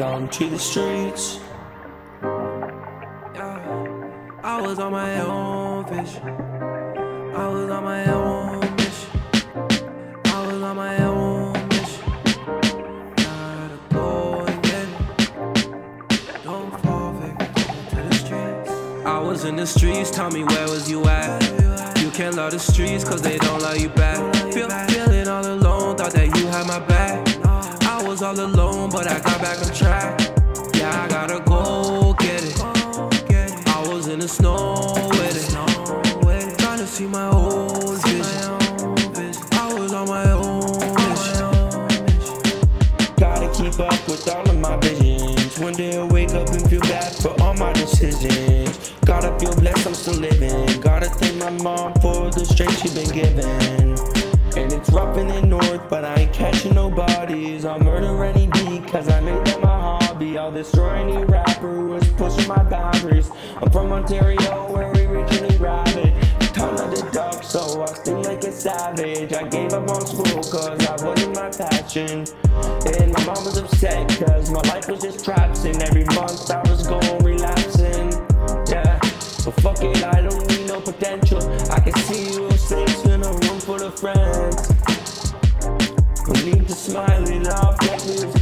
down to the streets. Yeah. I was on my own fish. I was on my own mission. I was on my own mission. Gotta go and get it. Don't fall victim to the streets. I was in the streets, tell me where was you at? You can't love the streets cause they don't love you back. Feel, feeling all alone, thought that you had my back. Was all alone, but I got back on track. Yeah, I gotta go get it. I was in the snow with it. Trying to see my old vision. I was on my own mission. Gotta keep up with all of my visions. One day I'll wake up and feel bad for all my decisions. Gotta feel blessed I'm still living. Gotta thank my mom for the strength she been given. And it's rough in the north, but I ain't catching no bodies. I'll murder any D, cause I made that my hobby. I'll destroy any rapper who is pushing my boundaries. I'm from Ontario, where we reach any rabbit. Ton of the duck, so I sting like a savage. I gave up on school, cause I wasn't my passion. And my mom was upset, cause my life was just traps, and every month I was going relapsing. Yeah, but fuck it, I don't need no potential. I can see you safe in a room full of friends smiling, I'll